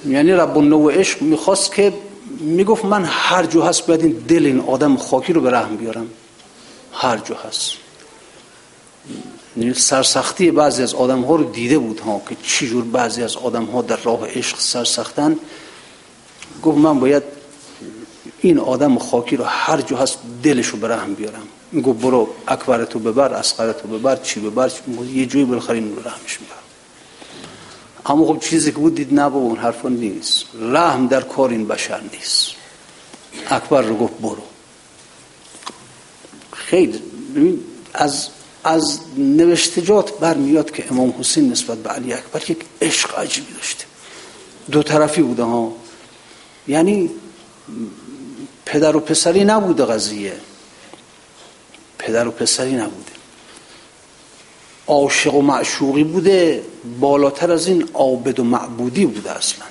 یعنی رب نوع عشق می‌خواست که می‌گفت من هر جو هست باید این دل این آدم خاکی رو به رحم بیارم. هر جو هست. یعنی سرسختی بعضی از آدم ها رو دیده بود ها که چی جور بعضی از آدم ها در راه عشق سرسختن. گفت من باید این آدم خاکی رو هر جو هست دلش رو به رحم بیارم. میگو برو اکبرتو ببر اسقرتو ببر چی ببر یه جوی بالاخره این رو رحمش میبر اما خب چیزی که بود دید نه اون حرفا نیست. رحم در کار این بشر نیست. اکبر رو گفت برو. خیلی از از نوشتجات برمیاد که امام حسین نسبت به علی اکبر یک عشق عجیبی داشته. دو طرفی بوده ها. یعنی پدر و پسری نبوده قضیه. پدر و پسری نبوده. عاشق و معشوقی بوده بالاتر از این عابد و معبودی بوده اصلا.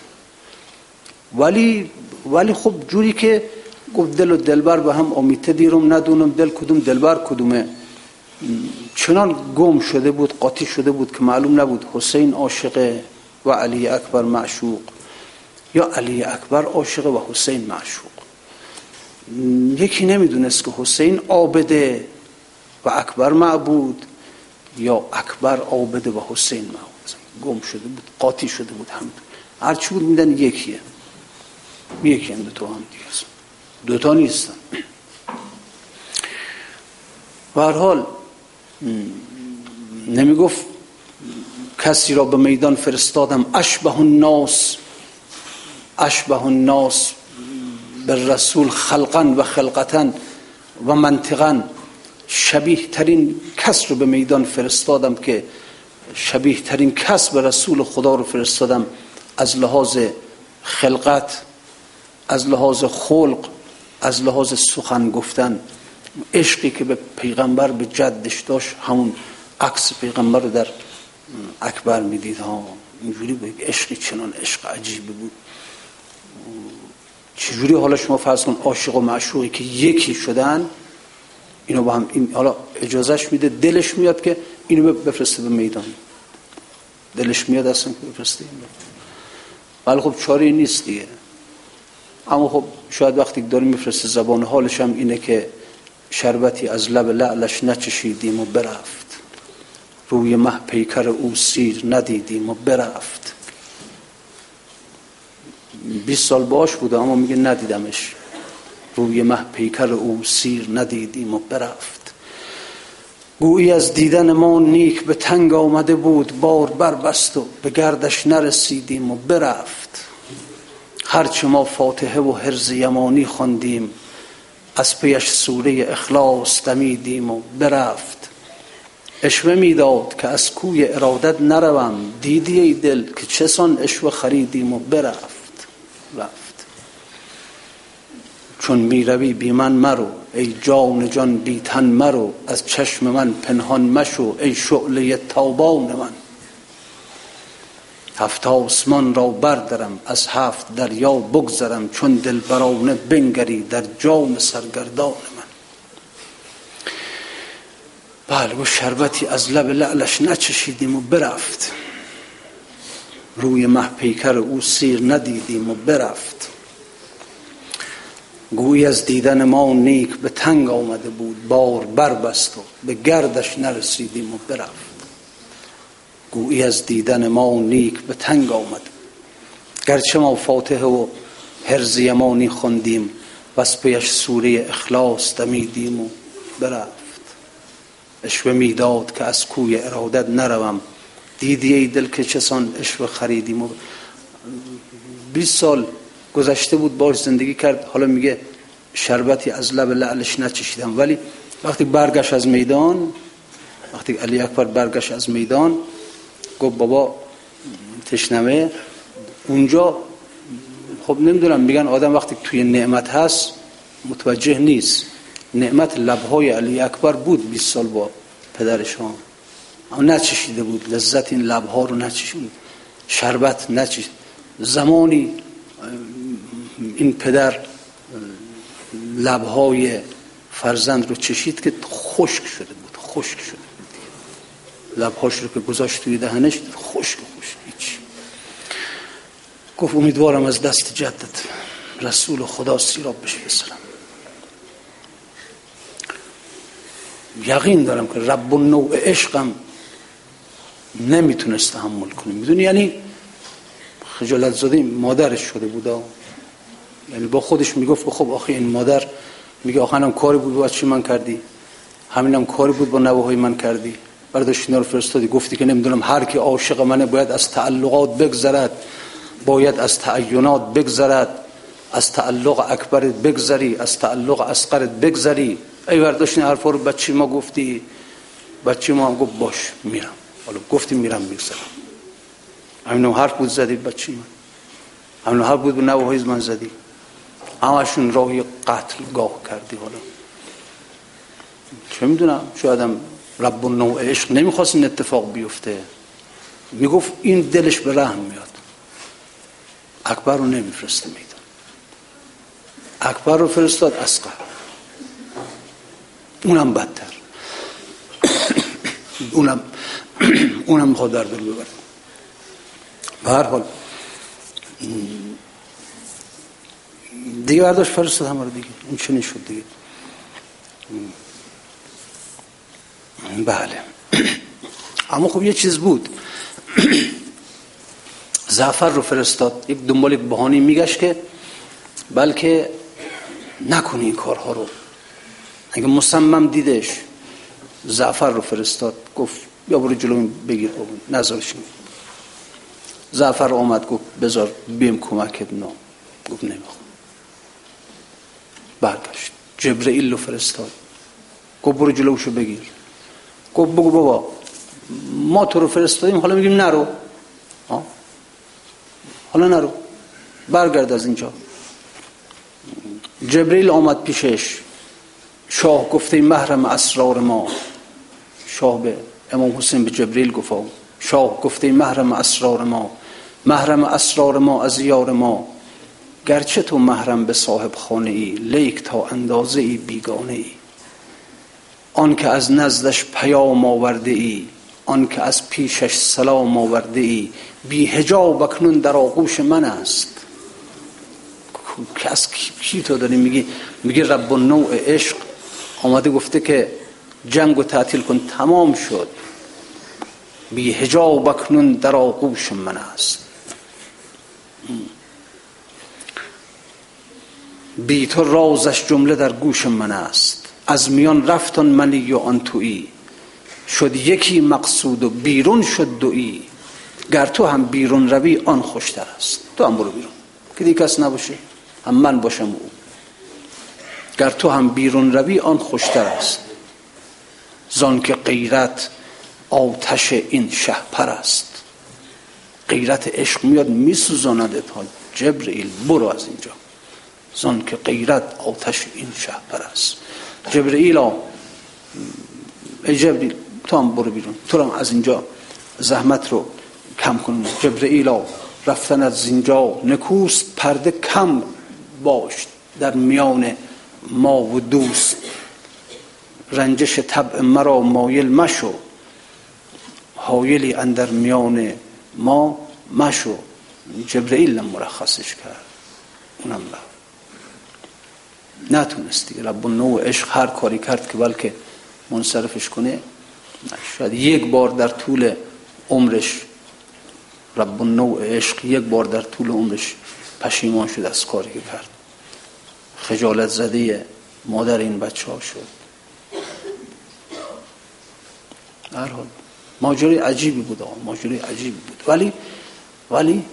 ولی ولی خب جوری که گفت دل و دلبر به هم امیته دیرم ندونم دل کدوم دلبر کدومه. چنان گم شده بود قاطی شده بود که معلوم نبود حسین عاشق و علی اکبر معشوق یا علی اکبر عاشق و حسین معشوق. یکی نمی‌دونست که حسین عابده و اکبر معبود. یا اکبر عابده و حسین معبود گم شده بود قاطی شده بود هم. هرچی بود میدن یکیه. یکی هم دو هم دیگه دوتا نیستن. و هر حال نمی گفت کسی را به میدان فرستادم. اشبه الناس. اشبه الناس به رسول خلقا و خلقتا و منطقا. شبیه ترین کس رو به میدان فرستادم که شبیه ترین کس به رسول خدا رو فرستادم از لحاظ خلقت از لحاظ خلق از لحاظ سخن گفتن. عشقی که به پیغمبر به جدش داشت همون عکس پیغمبر رو در اکبر می‌دید. ها اینجوری به عشقی چنان عشق عجیبی بود. چجوری؟ حالا شما فرض کن عاشق و معشوقی که یکی شدن اینو با هم این حالا اجازهش میده دلش میاد که اینو بفرسته به میدان. دلش میاد اصلا که بفرسته ولی خب چاری نیست دیگه. اما خب شاید وقتی داریم میفرسته زبان حالش هم اینه که شربتی از لب لعلش نچشیدیم و برفت. روی مه پیکر او سیر ندیدیم و برفت. 20 سال باش بوده اما میگه ندیدمش. روی مه پیکر او سیر ندیدیم و برفت. گویی از دیدن ما نیک به تنگ آمده بود بار بربست و به گردش نرسیدیم و برفت. هرچه ما فاتحه و حرز یمانی خواندیم از پیش سوره اخلاص دمیدیم و برفت. اشوه می‌داد که از کوی ارادت نروم. دیدی دل که چسان اشوه خریدیم و برفت. رفت. چون می‌روی بی من مرو ای جان جان بی تن مرو از چشم من پنهان مشو ای شعله تابان من. هفت آسمان را بردارم از هفت دریا بگذرم چون دلبرانه بنگری در جام سرگردان من. بله و شربتی از لب لعلش نچشیدیم و برفت. روی مه پیکر او سیر ندیدیم و برفت. گویی از دیدن ما نیک به تنگ آمده بود. بار بربست و به گردش نرسیدیم و برفت. گویی از دیدن ما نیک به تنگ آمد. گرچه ما فاتحه و هرز یمانی خوندیم و از پیش سوره اخلاص دمیدیم و برفت. اشوه می‌داد که از کوی ارادت نروم. دیدی ای دل که چسان اشوه خریدیم و 20 سال گذشته بود باش زندگی کرد. حالا میگه شربتی از لب لعلش نچشیدم. ولی وقتی برگشت از میدان وقتی علی اکبر برگشت از میدان گفت بابا تشنمه. اونجا خب نمی‌دونم میگن آدم وقتی توی نعمت هست متوجه نیست. نعمت لبهای علی اکبر بود 20 سال با پدرشان اما نچشیده بود لذت این لبها رو نچشید. شربت نچشید. زمانی این پدر لبهای فرزند رو چشید که خشک شده بود خشک شده لبهاش رو که گذاشت توی دهنش خشک خشک هیچ. گفت امیدوارم از دست جدت رسول خدا سیراب بشه بسرم یقین دارم که رب نوع عشقم نمی‌تونست تحمل کنه. می‌دونی یعنی خجالت زده مادرش شده بودا. یعنی با خودش می‌گفت خب آخه این مادر میگه آخه هم کاری بود با چی من کردی؟ همینم کاری بود با نوه من کردی. برداشت اینا رو فرستادی. گفتی که نمی‌دونم هر کی عاشق منه باید از تعلقات بگذرد. باید از تعینات بگذرد. از تعلق اکبرت بگذری. از تعلق اسقرت بگذری. ای برداشت این حرفا رو بچه ما گفتی؟ بچه ما؟ هم گفت باش میرم. حالا گفتی میرم میگذرم. همین حرف بود زدی بچه من؟ همین حرف بود به نوه من زدی. همشون راهی قتل گاه کردی حالا. چه می‌دونم؟ شاید رب نوع عشق نمی‌خواست این اتفاق بیفته. می‌گفت این دلش به رحم میاد. اکبر رو نمیفرسته میدن اکبر رو فرستاد اسقر اونم بدتر. اونم اونم می‌خواد در دل ببره. به هر حال دیگه برداشت فرستاد همه رو دیگه. این چنین شد دیگه. بله. اما خب یه چیز بود. زعفر رو فرستاد. یک دنبال بهانی میگشت که بلکه نکنی این کارها رو. اگه مصمم دیدش زعفر رو فرستاد گفت یا برو جلو بگیر نظرش زعفر آمد گفت بذار بیم کمکت نام گفت نمی‌خوام. برگشت جبرئیل رو فرستاد. گفت برو جلوشو بگیر. گفت بگو بابا ما تو رو فرستادیم حالا میگیم نرو. حالا نرو. برگرد از اینجا. جبریل آمد پیشش. شاه گفته محرم اسرار ما. شاه به امام حسین به جبریل گفت شاه گفته محرم اسرار ما. محرم اسرار ما از یار ما. گرچه تو محرم به صاحب خانه ای لیک تا اندازه ای بیگانه ای. آن که از نزدش پیام آورده ای آن که از پیشش سلام آورده ای بی هجاب اکنون در آغوش من است. از کی تو داری میگی؟ میگی رب نوع عشق. آمده گفته که جنگ و تعطیل کن تمام شد. بی هجاب اکنون در آغوش من است. بی تو رازش جمله در گوش من است. از میان رفتن منی و آن تویی. شد یکی مقصود و بیرون شد دوی گر تو هم بیرون روی آن خوشتر است. تو هم برو بیرون. که دیگه کس نباشه. هم من باشم او. گر تو هم بیرون روی آن خوشتر است. زان که غیرت آتش این شهپر است. غیرت عشق میاد میسوزاند تا جبرئیل برو از اینجا. زان که غیرت آتش این شهپر است. جبرئیل ای جبرئیل تو هم برو بیرون. تو هم از اینجا زحمت رو کم کن. جبرئیل رفتن از اینجا نکوست پرده کم باش. در میان ما و دوست رنجش طبع مرا مایل مشو. حایلی اندر میان ما مشو. جبرئیل مرخصش کرد. اونم رفت. نتونست دیگه رب نوع عشق هر کاری کرد که بلکه منصرفش کنه. شاید یک بار در طول عمرش رب نوع عشق یک بار در طول عمرش پشیمان شد از کاری که کرد. خجالت زده مادر این بچه ها شد هر حال ماجرای عجیبی بود آقا ماجرای عجیبی بود. ولی ولی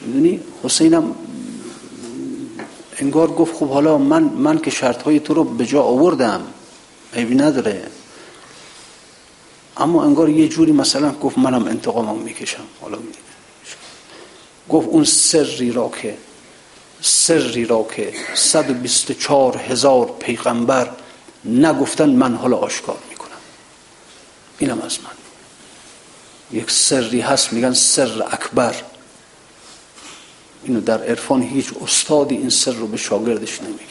می‌دونی حسینم انگار گفت خب حالا من من که شرط های تو رو به جا آوردم عیبی نداره. اما انگار یه جوری مثلا گفت منم انتقامم می‌کشم. حالا گفت اون سری را که سری را که 124 هزار پیغمبر نگفتن من حالا آشکار می‌کنم. اینم از من. یک سری هست میگن سر اکبر. اینو در عرفان هیچ استادی این سر رو به شاگردش نمیگه.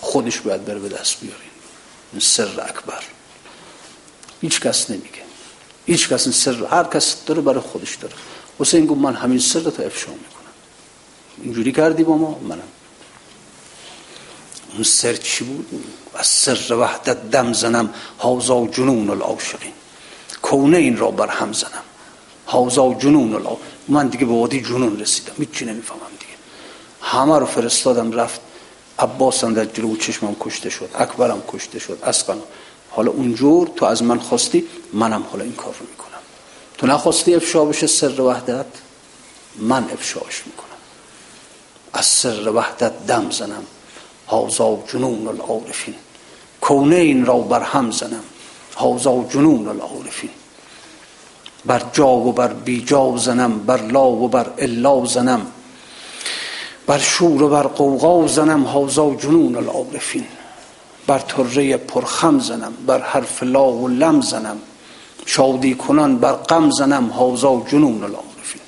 خودش باید بره به دست بیارین این سر اکبر. هیچ کس نمیگه. هیچ کس این سر هر کس داره برای خودش داره. حسین گفت من همین سر رو تا افشا می‌کنم. اینجوری کردی با ما؟ منم. اون سر چی بود؟ از سر وحدت دم زنم. حوزا جنون العاشقین. کونه این را بر هم زنم. حوزا جنون العاشقین من دیگه به وادی جنون رسیدم هیچی نمی‌فهمم دیگه. همه رو فرستادم رفت. عباس هم در جلو چشمم کشته شد اکبرم کشته شد اسقن حالا اونجور تو از من خواستی منم حالا این کار رو می‌کنم. تو نخواستی افشا بشه سر وحدت؟ من افشاش می‌کنم. از سر وحدت دم زنم. حوزا جنون العارفین. کونه این را بر هم زنم. حوزا جنون العارفین. بر جا و بر بی جا زنم بر لا و بر الا زنم. بر شور و بر قوقا زنم حوزا جنون العارفین. بر طره پرخم زنم بر حرف لا و لم زنم. شادی کنان بر غم زنم حوزا جنون العارفین.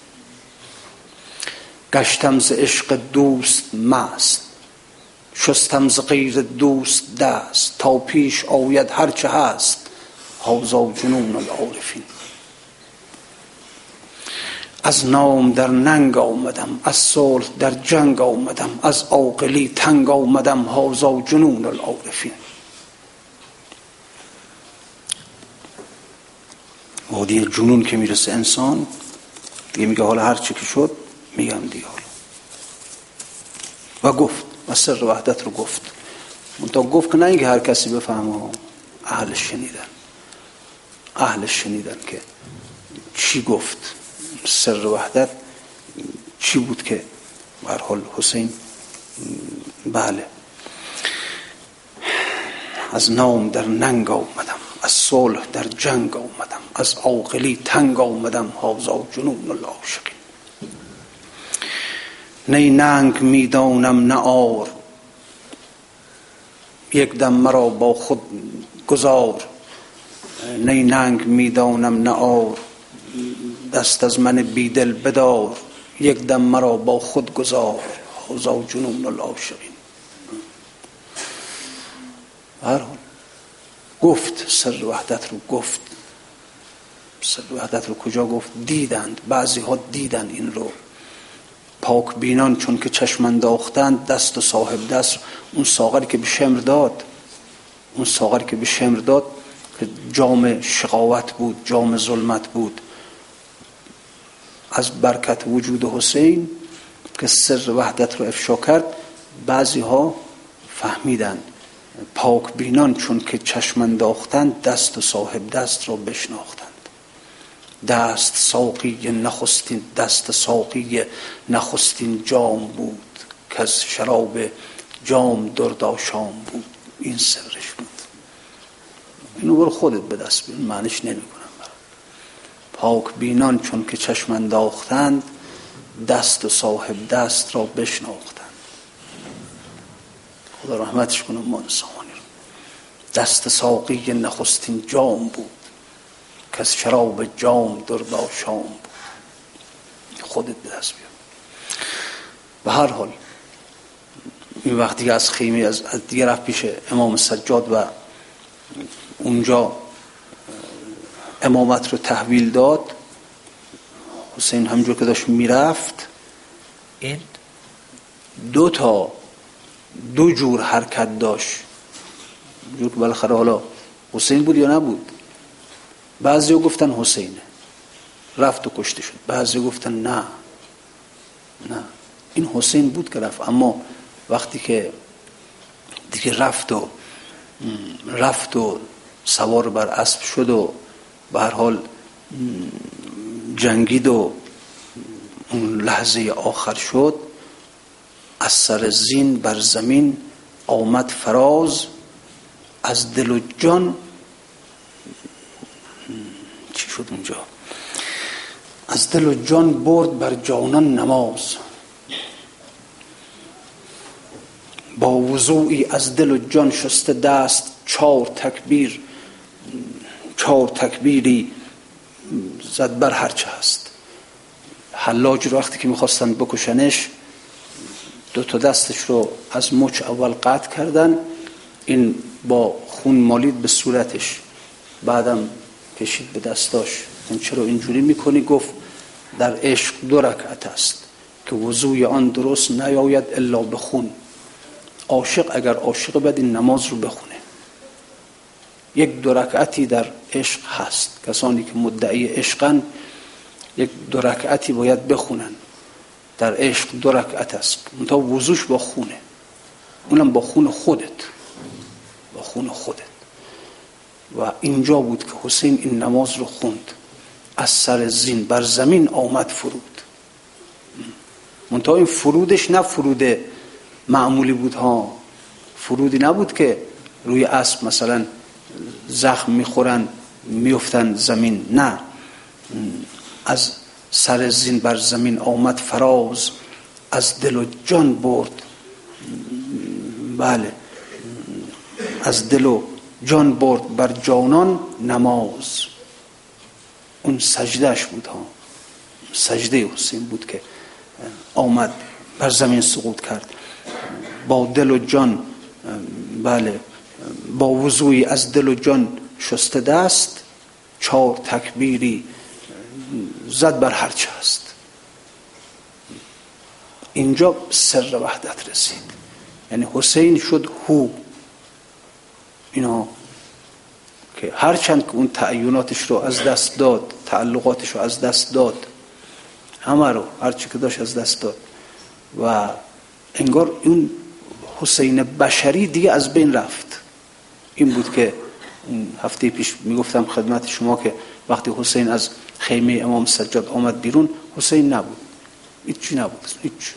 گشتم ز عشق دوست مست شستم ز غیر دوست دست. تا پیش آید هرچه هست حوزا جنون العارفین. از نام در ننگ آمدم از صلح در جنگ آمدم از عاقلی تنگ آمدم هازا جنون العارفین. وادی جنون که می‌رسه انسان دیگه میگه حالا هر چی که شد میگم دیگه حالا. و گفت و سر وحدت رو گفت. منتها گفت که نه اینکه هر کسی بفهمه اهلش شنیدن. اهلش شنیدن که چی گفت. سر وحدت چی بود که حال حسین؟ بله. از نام در ننگ آمدم از صلح در جنگ آمدم از عاقلی تنگ آمدم حاضا جنون العاشقین. نی ننگ می‌دانم نه آر یک دم مرا با خود گذار. نی ننگ می‌دانم نه آر دست از من بیدل بدار یک دم مرا با خود گذار. حوزا جنون العاشقین هر گفت سر وحدت رو گفت. سر وحدت رو کجا گفت؟ دیدند بعضی ها دیدند این رو. پاک بینان چون که چشم انداختند دست و صاحب دست. اون ساغری که به شمر داد اون ساغری که به شمر داد که جام شقاوت بود جام ظلمت بود. از برکت وجود حسین که سر وحدت رو افشا کرد بعضی ها فهمیدن. پاک بینان چون که چشم انداختند دست و صاحب دست را بشناختند. دست ساقی نخستین دست ساقی نخستین جام بود که از شراب جام درداشام بود. این سرش بود. اینو برو خودت به دست بیون معنیش نمی کنم پاک بینان چون که چشم انداختند دست و صاحب دست را بشناختند. خدا رحمتش کنه ما انسانی رو. دست ساقی نخستین جام بود که شراب جام درداشام بود. خودت به دست بیار. به هر حال این وقتی از خیمه از دیگه رفت پیش امام سجاد و اونجا امامت رو تحویل داد. حسین همجور که داشت می‌رفت. این؟ دو تا دو جور حرکت داشت. جور که بالاخره حالا حسین بود یا نبود. بعضی گفتن حسینه. رفت و کشته شد. بعضی گفتن نه. نه. این حسین بود که رفت. اما وقتی که دیگه رفت و رفت و سوار بر اسب شد و به هر حال جنگید و اون لحظه آخر شد از سر زین بر زمین آمد فراز از دل و جان چی شد اونجا؟ از دل و جان برد بر جانان نماز. با وضوعی از دل و جان شسته دست چهار تکبیر چهار تکبیری زد بر هرچه هست. حلاج رو وقتی که می‌خواستن بکشنش دو تا دستش رو از مچ اول قطع کردن این با خون مالید به صورتش. بعدم کشید به دستاش. اون چرا اینجوری می‌کنی؟ گفت در عشق دو رکعت است که وضوی آن درست نیاید الا به خون. عاشق اگر عاشق بد این نماز رو بخونه. یک دو رکعتی در عشق هست. کسانی که مدعی عشقن یک دو رکعتی باید بخونن. در عشق دو رکعت است. تا وضوش با خونه. اونم با خون خودت. با خون خودت. و اینجا بود که حسین این نماز رو خوند. از سر زین بر زمین آمد فرود. منتها این فرودش نه فرود معمولی بود ها. فرودی نبود که روی اسب مثلا زخم می‌خورن میفتن زمین. نه. از سر زین بر زمین آمد فراز از دل و جان برد. بله. از دل و جان برد بر جانان نماز. اون سجدهش بود ها. سجده حسین بود که آمد بر زمین سقوط کرد. با دل و جان بله. با وضوعی از دل و جان شسته دست چهار تکبیری زد بر هرچه هست اینجا سر وحدت رسید. یعنی حسین شد هو. اینا که هرچند که اون تعیناتش رو از دست داد تعلقاتش رو از دست داد همه رو هرچی که داشت از دست داد. و انگار اون حسین بشری دیگه از بین رفت. این بود که هفته پیش می‌گفتم خدمت شما که وقتی حسین از خیمه امام سجاد آمد بیرون حسین نبود. هیچی نبود هیچ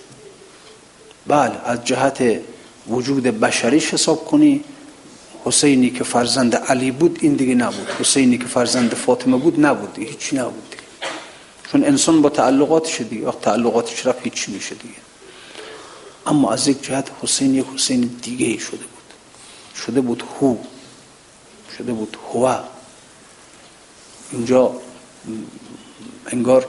بله از جهت وجود بشریش حساب کنی حسینی که فرزند علی بود این دیگه نبود. حسینی که فرزند فاطمه بود نبود. هیچی نبود چون انسان با تعلقاتش دیگه وقت تعلقاتش رفت هیچی میشه دیگه. اما از یک جهت حسین یک حسین دیگه شده بود. شده بود هو. شده بود هو اینجا انگار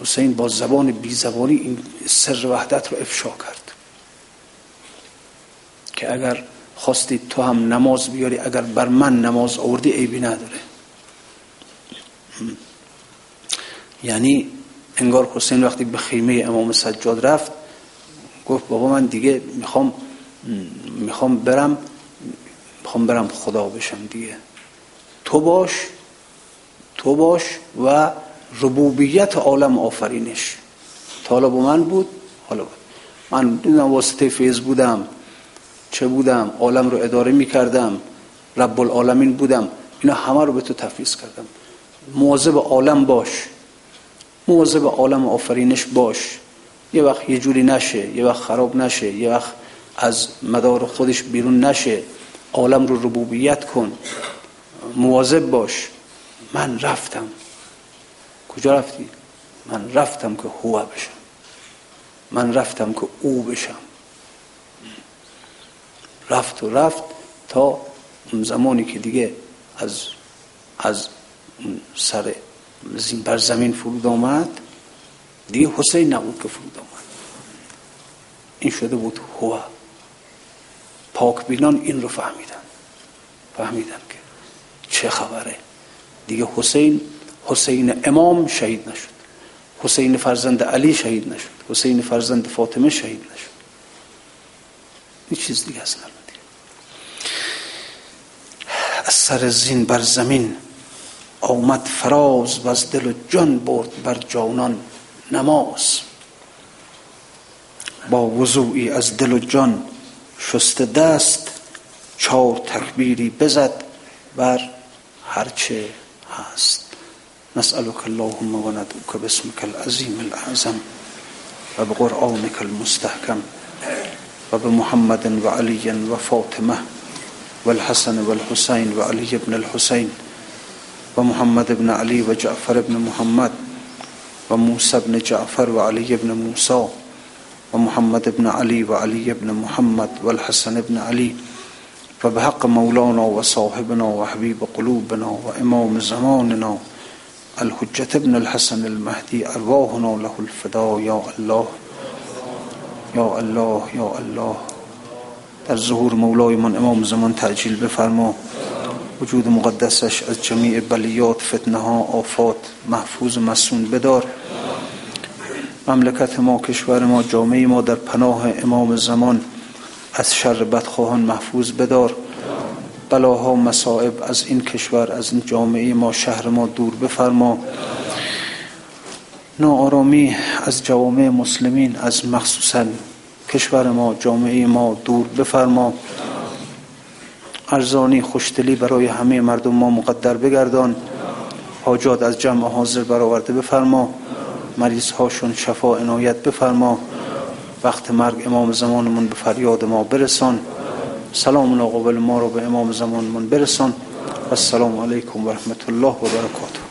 حسین با زبان بی زبانی این سر وحدت رو افشا کرد. که اگر خواستی تو هم نماز بیاری اگر بر من نماز آوردی عیبی نداره. یعنی انگار حسین وقتی به خیمه امام سجاد رفت گفت بابا من دیگه می‌خوام می‌خوام برم می‌خوام برم خدا بشم دیگه. تو باش تو باش و ربوبیت عالم آفرینش. تا حالا با من بود حالا بود من دیدم واسطه فیض بودم چه بودم عالم رو اداره می کردم رب العالمین بودم اینا همه رو به تو تفویض کردم. مواظب عالم باش. مواظب عالم آفرینش باش. یه وقت یه جوری نشه یه وقت خراب نشه یه وقت از مدار خودش بیرون نشه. عالم رو ربوبیت کن. مواظب باش. من رفتم. کجا رفتی؟ من رفتم که هو بشم. من رفتم که او بشم. رفت و رفت تا زمانی که دیگه از از سر بر زمین فرود آمد. دیگه حسین نبود که فرود آمد. این شده بود هو. پاک بینان این رو فهمیدن. فهمیدن که چه خبره. دیگه حسین حسین امام شهید نشد. حسین فرزند علی شهید نشد. حسین فرزند فاطمه شهید نشد. این چیز دیگه اصلا از سر زین بر زمین آمد فراز و از دل و جان برد بر جانان نماز. با وضوعی از دل و جان شست دست چهار تکبیری بزد بر هرچه هست. نسألك اللهم و ندعوك باسمك الاعظم و بقرآنك المستحکم و بمحمد و علی و فاطمه والحسن والحسين وعلي بن الحسين ومحمد بن علي وجعفر بن محمد وموسى بن جعفر وعلي بن موسى ومحمد بن علي وعلي بن محمد والحسن بن علي فبحق مولانا وصاحبنا وحبيب قلوبنا وإمام زماننا. الحجة بن الحسن المهدي أرواحنا له الفداء يا الله يا الله يا الله. در ظهور مولای من امام زمان تعجیل بفرما. وجود مقدسش از جمیع بلیات فتنه ها آفات محفوظ و مسون بدار. مملکت ما کشور ما جامعه ما در پناه امام زمان از شر بدخواهان محفوظ بدار. بلاها و مصائب از این کشور از این جامعه ما شهر ما دور بفرما. ناآرامی از جوامع مسلمین از مخصوصا کشور ما جامعه ما دور بفرما. ارزانی خوشدلی برای همه مردم ما مقدر بگردان. حاجات از جمع حاضر برآورده بفرما. مریض هاشون شفا عنایت بفرما. وقت مرگ امام زمانمون به فریاد ما برسان. سلام قبل ما رو به امام زمانمون برسان. السلام علیکم و رحمت الله و برکاته.